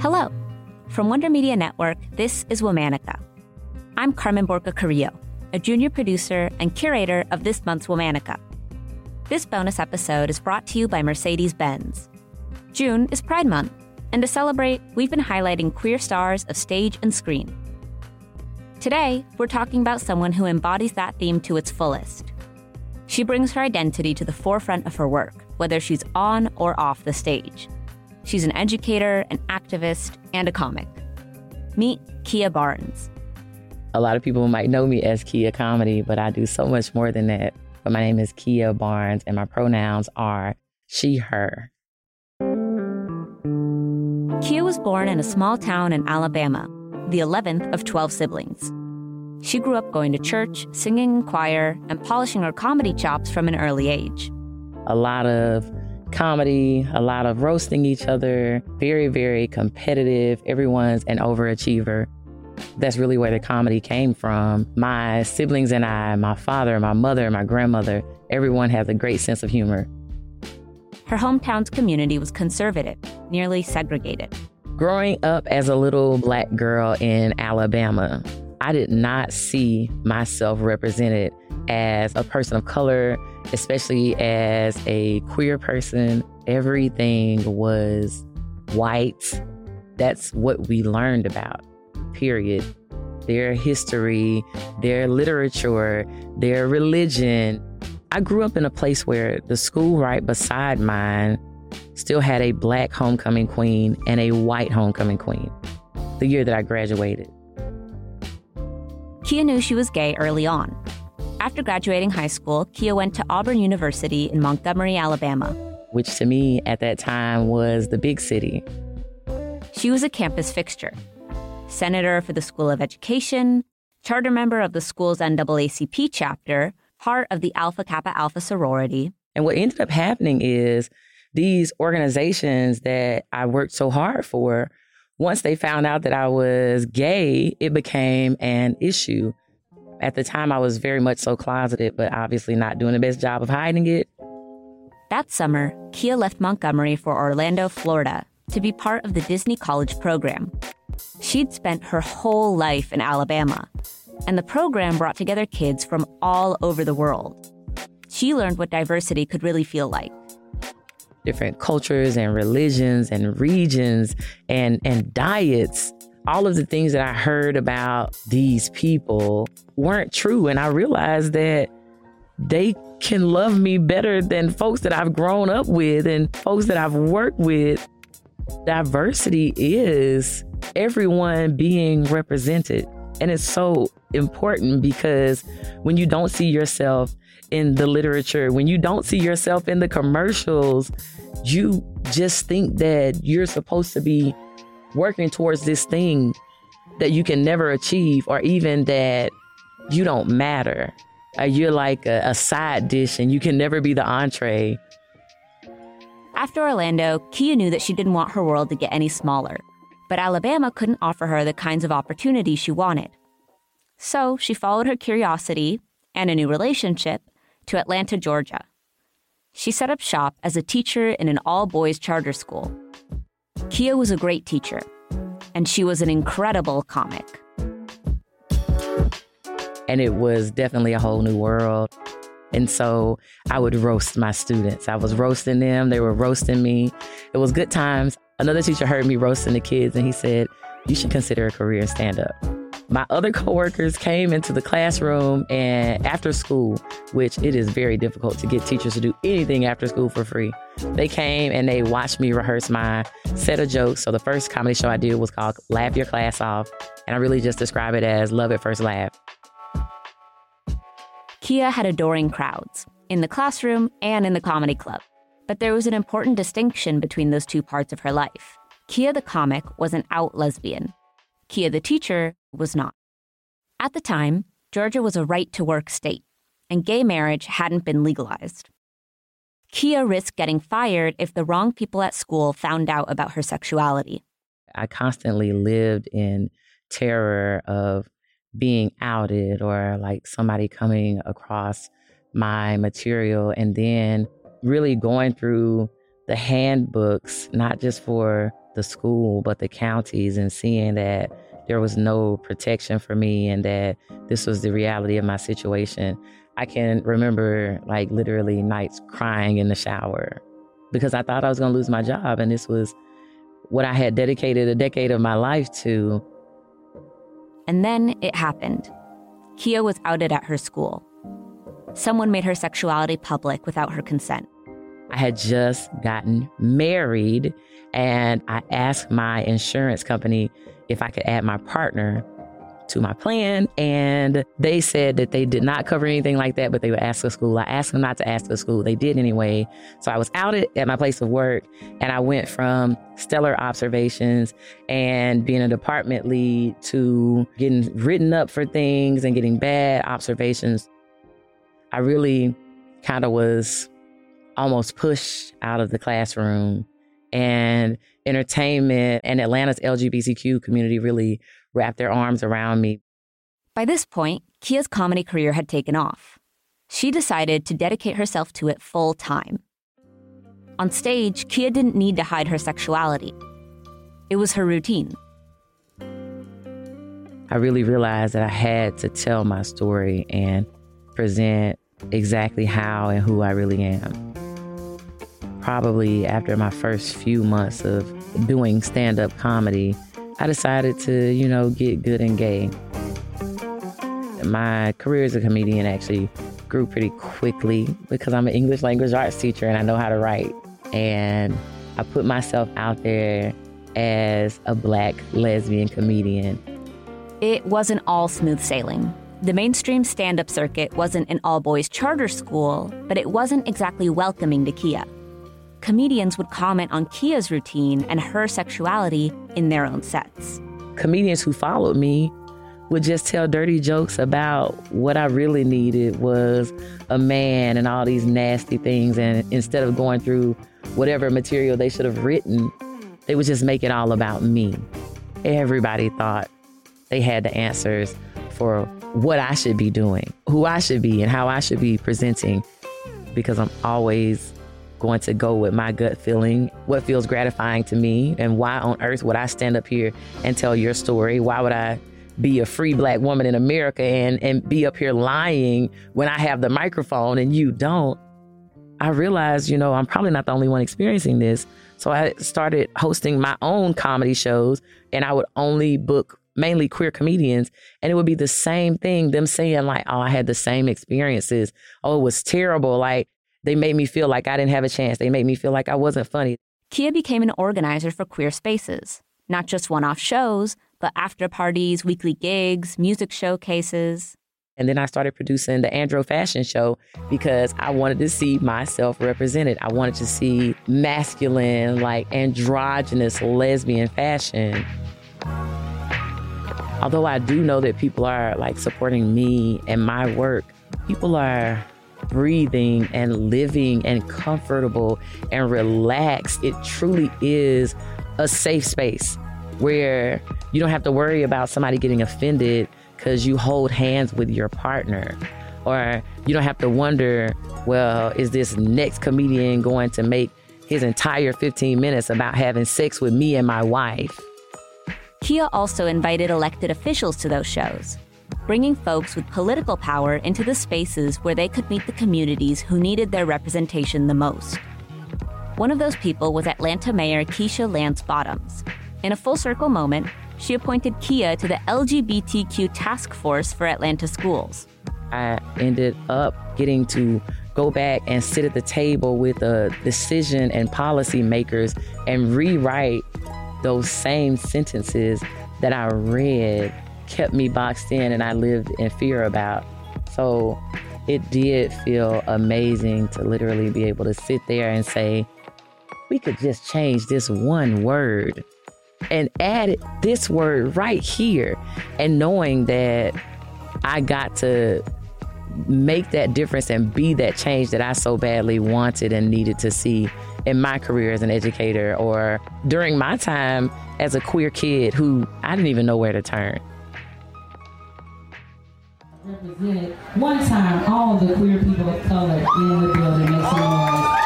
Hello. From Wonder Media Network, this is Womanica. I'm Carmen Borca Carrillo, a junior producer and curator of this month's Womanica. This bonus episode is brought to you by Mercedes Benz. June is Pride Month, and to celebrate, we've been highlighting queer stars of stage and screen. Today, we're talking about someone who embodies that theme to its fullest. She brings her identity to the forefront of her work, whether she's on or off the stage. She's an educator, an activist, and a comic. Meet Kia Barnes. A lot of people might know me as Kia Comedy, but I do so much more than that. But my name is Kia Barnes, and my pronouns are she, her. Kia was born in a small town in Alabama, the 11th of 12 siblings. She grew up going to church, singing in choir, and polishing her comedy chops from an early age. A lot of comedy, a lot of roasting each other, very, very competitive. Everyone's an overachiever. That's really where the comedy came from. My siblings and I, my father, my mother, my grandmother, everyone has a great sense of humor. Her hometown's community was conservative, nearly segregated. Growing up as a little black girl in Alabama, I did not see myself represented as a person of color, especially as a queer person. Everything was white. That's what we learned about, period. Their history, their literature, their religion. I grew up in a place where the school right beside mine still had a black homecoming queen and a white homecoming queen the year that I graduated. Kia knew she was gay early on. After graduating high school, Kia went to Auburn University in Montgomery, Alabama, which to me at that time was the big city. She was a campus fixture senator for the School of Education, charter member of the school's NAACP chapter, part of the Alpha Kappa Alpha sorority. And what ended up happening is these organizations that I worked so hard for, once they found out that I was gay, it became an issue. At the time, I was very much so closeted, but obviously not doing the best job of hiding it. That summer, Kia left Montgomery for Orlando, Florida, to be part of the Disney College program. She'd spent her whole life in Alabama, and the program brought together kids from all over the world. She learned what diversity could really feel like. Different cultures and religions and regions and, and diets all of the things that I heard about these people weren't true. And I realized that they can love me better than folks that I've grown up with and folks that I've worked with. Diversity is everyone being represented. And it's so important because when you don't see yourself in the literature, when you don't see yourself in the commercials, you just think that you're supposed to be working towards this thing that you can never achieve, or even that you don't matter. Uh, you're like a, a side dish and you can never be the entree. After Orlando, Kia knew that she didn't want her world to get any smaller, but Alabama couldn't offer her the kinds of opportunities she wanted. So she followed her curiosity and a new relationship to Atlanta, Georgia. She set up shop as a teacher in an all boys charter school Kia was a great teacher, and she was an incredible comic. And it was definitely a whole new world. And so I would roast my students. I was roasting them, they were roasting me. It was good times. Another teacher heard me roasting the kids, and he said, You should consider a career stand up my other coworkers came into the classroom and after school, which it is very difficult to get teachers to do anything after school for free. They came and they watched me rehearse my set of jokes. So the first comedy show I did was called Laugh Your Class Off. And I really just describe it as love at first laugh. Kia had adoring crowds in the classroom and in the comedy club. But there was an important distinction between those two parts of her life. Kia the comic was an out lesbian. Kia the teacher was not. At the time, Georgia was a right to work state, and gay marriage hadn't been legalized. Kia risked getting fired if the wrong people at school found out about her sexuality. I constantly lived in terror of being outed or like somebody coming across my material and then really going through the handbooks, not just for the school, but the counties, and seeing that there was no protection for me and that this was the reality of my situation. I can remember like literally nights crying in the shower because I thought I was going to lose my job. And this was what I had dedicated a decade of my life to. And then it happened. Kia was outed at her school. Someone made her sexuality public without her consent. I had just gotten married and I asked my insurance company if I could add my partner to my plan. And they said that they did not cover anything like that, but they would ask the school. I asked them not to ask the school. They did anyway. So I was outed at my place of work and I went from stellar observations and being a department lead to getting written up for things and getting bad observations. I really kind of was almost pushed out of the classroom and entertainment and Atlanta's LGBTQ community really wrapped their arms around me. By this point, Kia's comedy career had taken off. She decided to dedicate herself to it full time. On stage, Kia didn't need to hide her sexuality. It was her routine. I really realized that I had to tell my story and present exactly how and who I really am. Probably after my first few months of doing stand up comedy, I decided to, you know, get good and gay. My career as a comedian actually grew pretty quickly because I'm an English language arts teacher and I know how to write. And I put myself out there as a black lesbian comedian. It wasn't all smooth sailing. The mainstream stand up circuit wasn't an all boys charter school, but it wasn't exactly welcoming to Kia comedians would comment on Kia's routine and her sexuality in their own sets. Comedians who followed me would just tell dirty jokes about what I really needed was a man and all these nasty things. And instead of going through whatever material they should have written, they would just make it all about me. Everybody thought they had the answers for what I should be doing, who I should be, and how I should be presenting because I'm always going to go with my gut feeling, what feels gratifying to me, and why on earth would I stand up here and tell your story? Why would I be a free black woman in America and, and be up here lying when I have the microphone and you don't? I realized, you know, I'm probably not the only one experiencing this. So I started hosting my own comedy shows and I would only book mainly queer comedians and it would be the same thing them saying like oh i had the same experiences oh it was terrible like they made me feel like I didn't have a chance. They made me feel like I wasn't funny. Kia became an organizer for queer spaces, not just one off shows, but after parties, weekly gigs, music showcases. And then I started producing the Andro Fashion Show because I wanted to see myself represented. I wanted to see masculine, like androgynous lesbian fashion. Although I do know that people are like supporting me and my work, people are breathing and living and comfortable and relaxed. It truly is a safe space where you don't have to worry about somebody getting offended because you hold hands with your partner. Or you don't have to wonder, well, is this next comedian going to make his entire 15 minutes about having sex with me and my wife? Kia also invited elected officials to those shows bringing folks with political power into the spaces where they could meet the communities who needed their representation the most. One of those people was Atlanta Mayor Keisha Lance Bottoms. In a full circle moment, she appointed Kia to the LGBTQ task force for Atlanta schools. I ended up getting to go back and sit at the table with the decision and policy makers and rewrite those same sentences that I read kept me boxed in and I lived in fear about. So it did feel amazing to literally be able to sit there and say, we could just change this one word and add this word right here. And knowing that I got to make that difference and be that change that I so badly wanted and needed to see in my career as an educator or during my time as a queer kid who I didn't even know where to turn represented. One time, all the queer people of color in the building. Make some noise.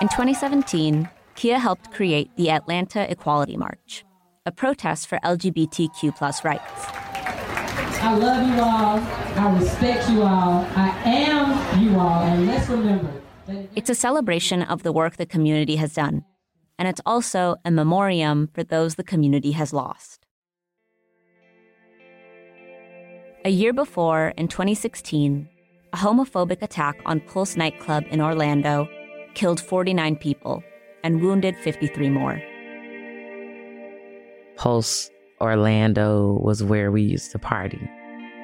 In 2017, Kia helped create the Atlanta Equality March, a protest for LGBTQ plus rights. I love you all. I respect you all. I am you all. And let's remember. It's a celebration of the work the community has done, and it's also a memoriam for those the community has lost. A year before, in 2016, a homophobic attack on Pulse nightclub in Orlando killed 49 people and wounded 53 more. Pulse Orlando was where we used to party.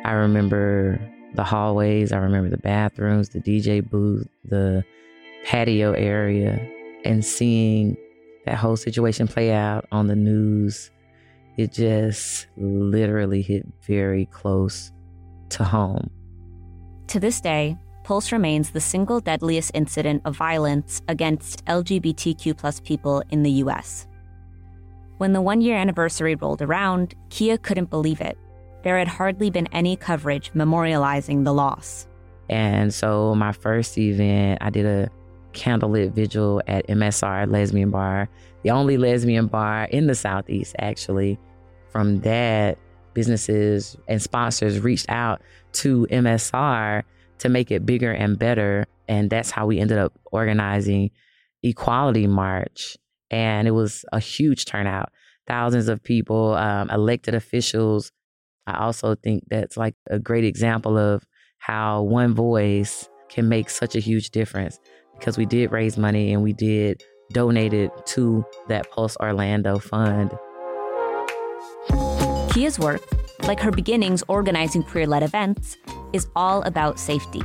I remember the hallways, I remember the bathrooms, the DJ booth, the patio area, and seeing that whole situation play out on the news. It just literally hit very close to home. To this day, Pulse remains the single deadliest incident of violence against LGBTQ plus people in the US. When the one year anniversary rolled around, Kia couldn't believe it. There had hardly been any coverage memorializing the loss. And so, my first event, I did a candlelit vigil at MSR Lesbian Bar, the only lesbian bar in the Southeast, actually. From that, businesses and sponsors reached out to MSR to make it bigger and better. And that's how we ended up organizing Equality March. And it was a huge turnout. Thousands of people, um, elected officials. I also think that's like a great example of how one voice can make such a huge difference because we did raise money and we did donate it to that Pulse Orlando fund. Kia's work, like her beginnings organizing queer led events, is all about safety.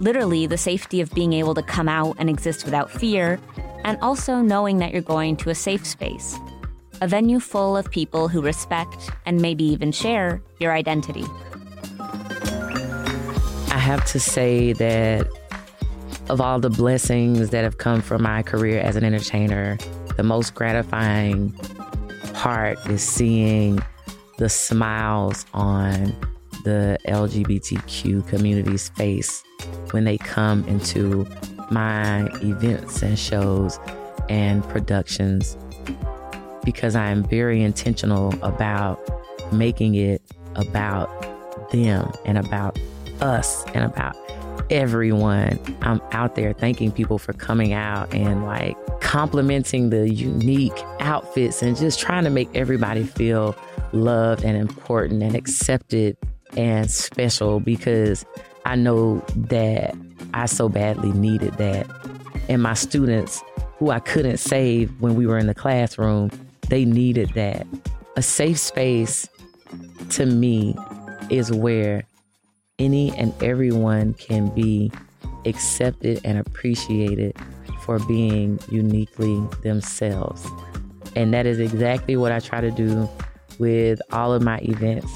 Literally, the safety of being able to come out and exist without fear, and also knowing that you're going to a safe space, a venue full of people who respect and maybe even share your identity. I have to say that of all the blessings that have come from my career as an entertainer, the most gratifying part is seeing the smiles on the LGBTQ community's face when they come into my events and shows and productions because I am very intentional about making it about them and about us and about everyone. I'm out there thanking people for coming out and like complimenting the unique outfits and just trying to make everybody feel loved and important and accepted and special because I know that I so badly needed that. And my students, who I couldn't save when we were in the classroom, they needed that. A safe space to me is where any and everyone can be accepted and appreciated for being uniquely themselves. And that is exactly what I try to do with all of my events.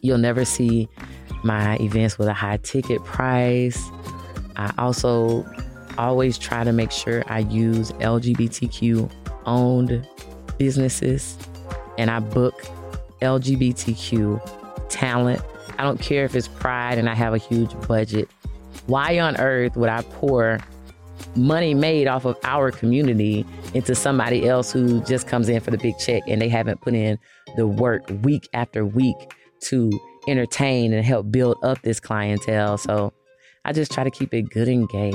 You'll never see my events with a high ticket price. I also always try to make sure I use LGBTQ owned businesses and I book LGBTQ talent I don't care if it's pride and I have a huge budget. Why on earth would I pour money made off of our community into somebody else who just comes in for the big check and they haven't put in the work week after week to entertain and help build up this clientele? So I just try to keep it good and gay.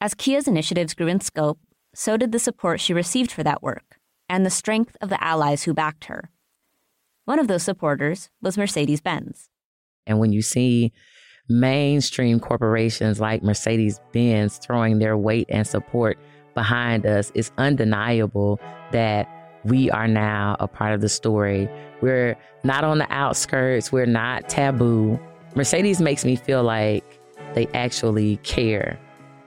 As Kia's initiatives grew in scope, so did the support she received for that work and the strength of the allies who backed her. One of those supporters was Mercedes Benz. And when you see mainstream corporations like Mercedes Benz throwing their weight and support behind us, it's undeniable that we are now a part of the story. We're not on the outskirts, we're not taboo. Mercedes makes me feel like they actually care,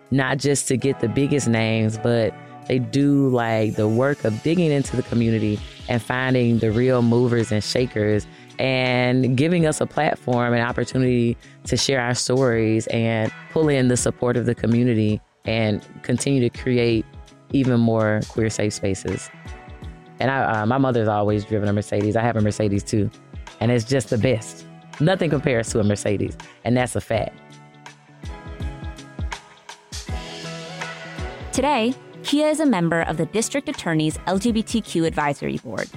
not just to get the biggest names, but they do like the work of digging into the community and finding the real movers and shakers and giving us a platform and opportunity to share our stories and pull in the support of the community and continue to create even more queer safe spaces. And I, uh, my mother's always driven a Mercedes. I have a Mercedes too, and it's just the best. Nothing compares to a Mercedes, and that's a fact. Today, Kia is a member of the District Attorney's LGBTQ Advisory Board.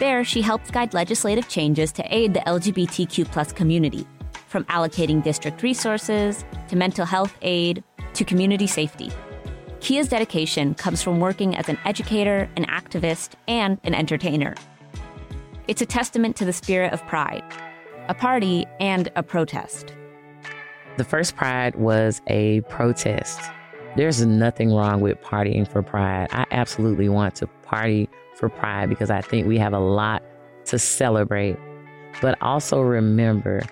There, she helps guide legislative changes to aid the LGBTQ community, from allocating district resources to mental health aid to community safety. Kia's dedication comes from working as an educator, an activist, and an entertainer. It's a testament to the spirit of Pride, a party and a protest. The first Pride was a protest. There's nothing wrong with partying for Pride. I absolutely want to party for Pride because I think we have a lot to celebrate. But also remember,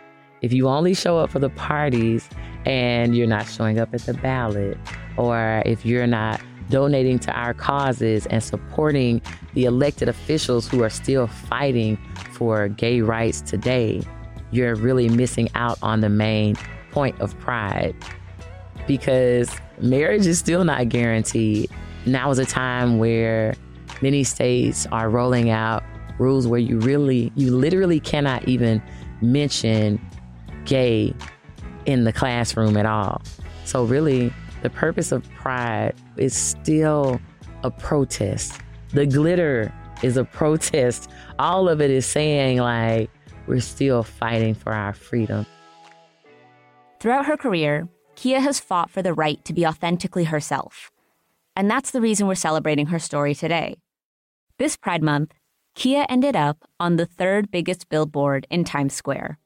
if you only show up for the parties and you're not showing up at the ballot, or if you're not donating to our causes and supporting the elected officials who are still fighting for gay rights today, you're really missing out on the main point of pride. Because marriage is still not guaranteed. Now is a time where many states are rolling out rules where you really, you literally cannot even mention gay in the classroom at all. So, really, the purpose of pride is still a protest. The glitter is a protest. All of it is saying, like, we're still fighting for our freedom. Throughout her career, Kia has fought for the right to be authentically herself. And that's the reason we're celebrating her story today. This Pride Month, Kia ended up on the third biggest billboard in Times Square.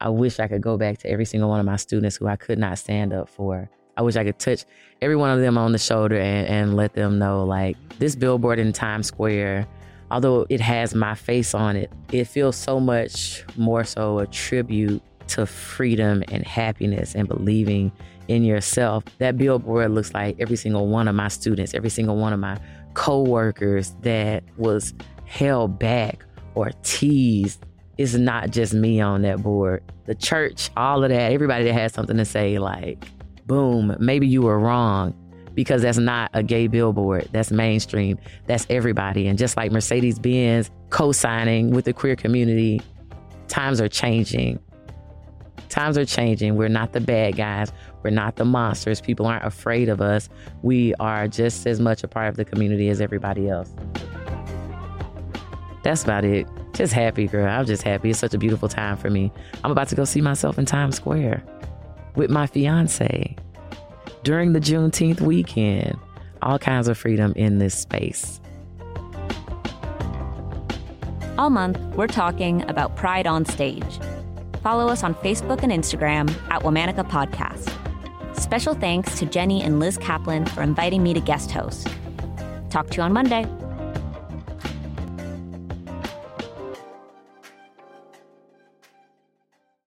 I wish I could go back to every single one of my students who I could not stand up for. I wish I could touch every one of them on the shoulder and, and let them know like this billboard in Times Square, although it has my face on it, it feels so much more so a tribute to freedom and happiness and believing in yourself. That billboard looks like every single one of my students, every single one of my coworkers that was held back or teased. It's not just me on that board. The church, all of that, everybody that has something to say, like, boom, maybe you were wrong because that's not a gay billboard. That's mainstream. That's everybody. And just like Mercedes Benz co signing with the queer community, times are changing. Times are changing. We're not the bad guys. We're not the monsters. People aren't afraid of us. We are just as much a part of the community as everybody else. That's about it. Just happy, girl. I'm just happy. It's such a beautiful time for me. I'm about to go see myself in Times Square with my fiance during the Juneteenth weekend. All kinds of freedom in this space. All month, we're talking about Pride on Stage. Follow us on Facebook and Instagram at Womanica Podcast. Special thanks to Jenny and Liz Kaplan for inviting me to guest host. Talk to you on Monday.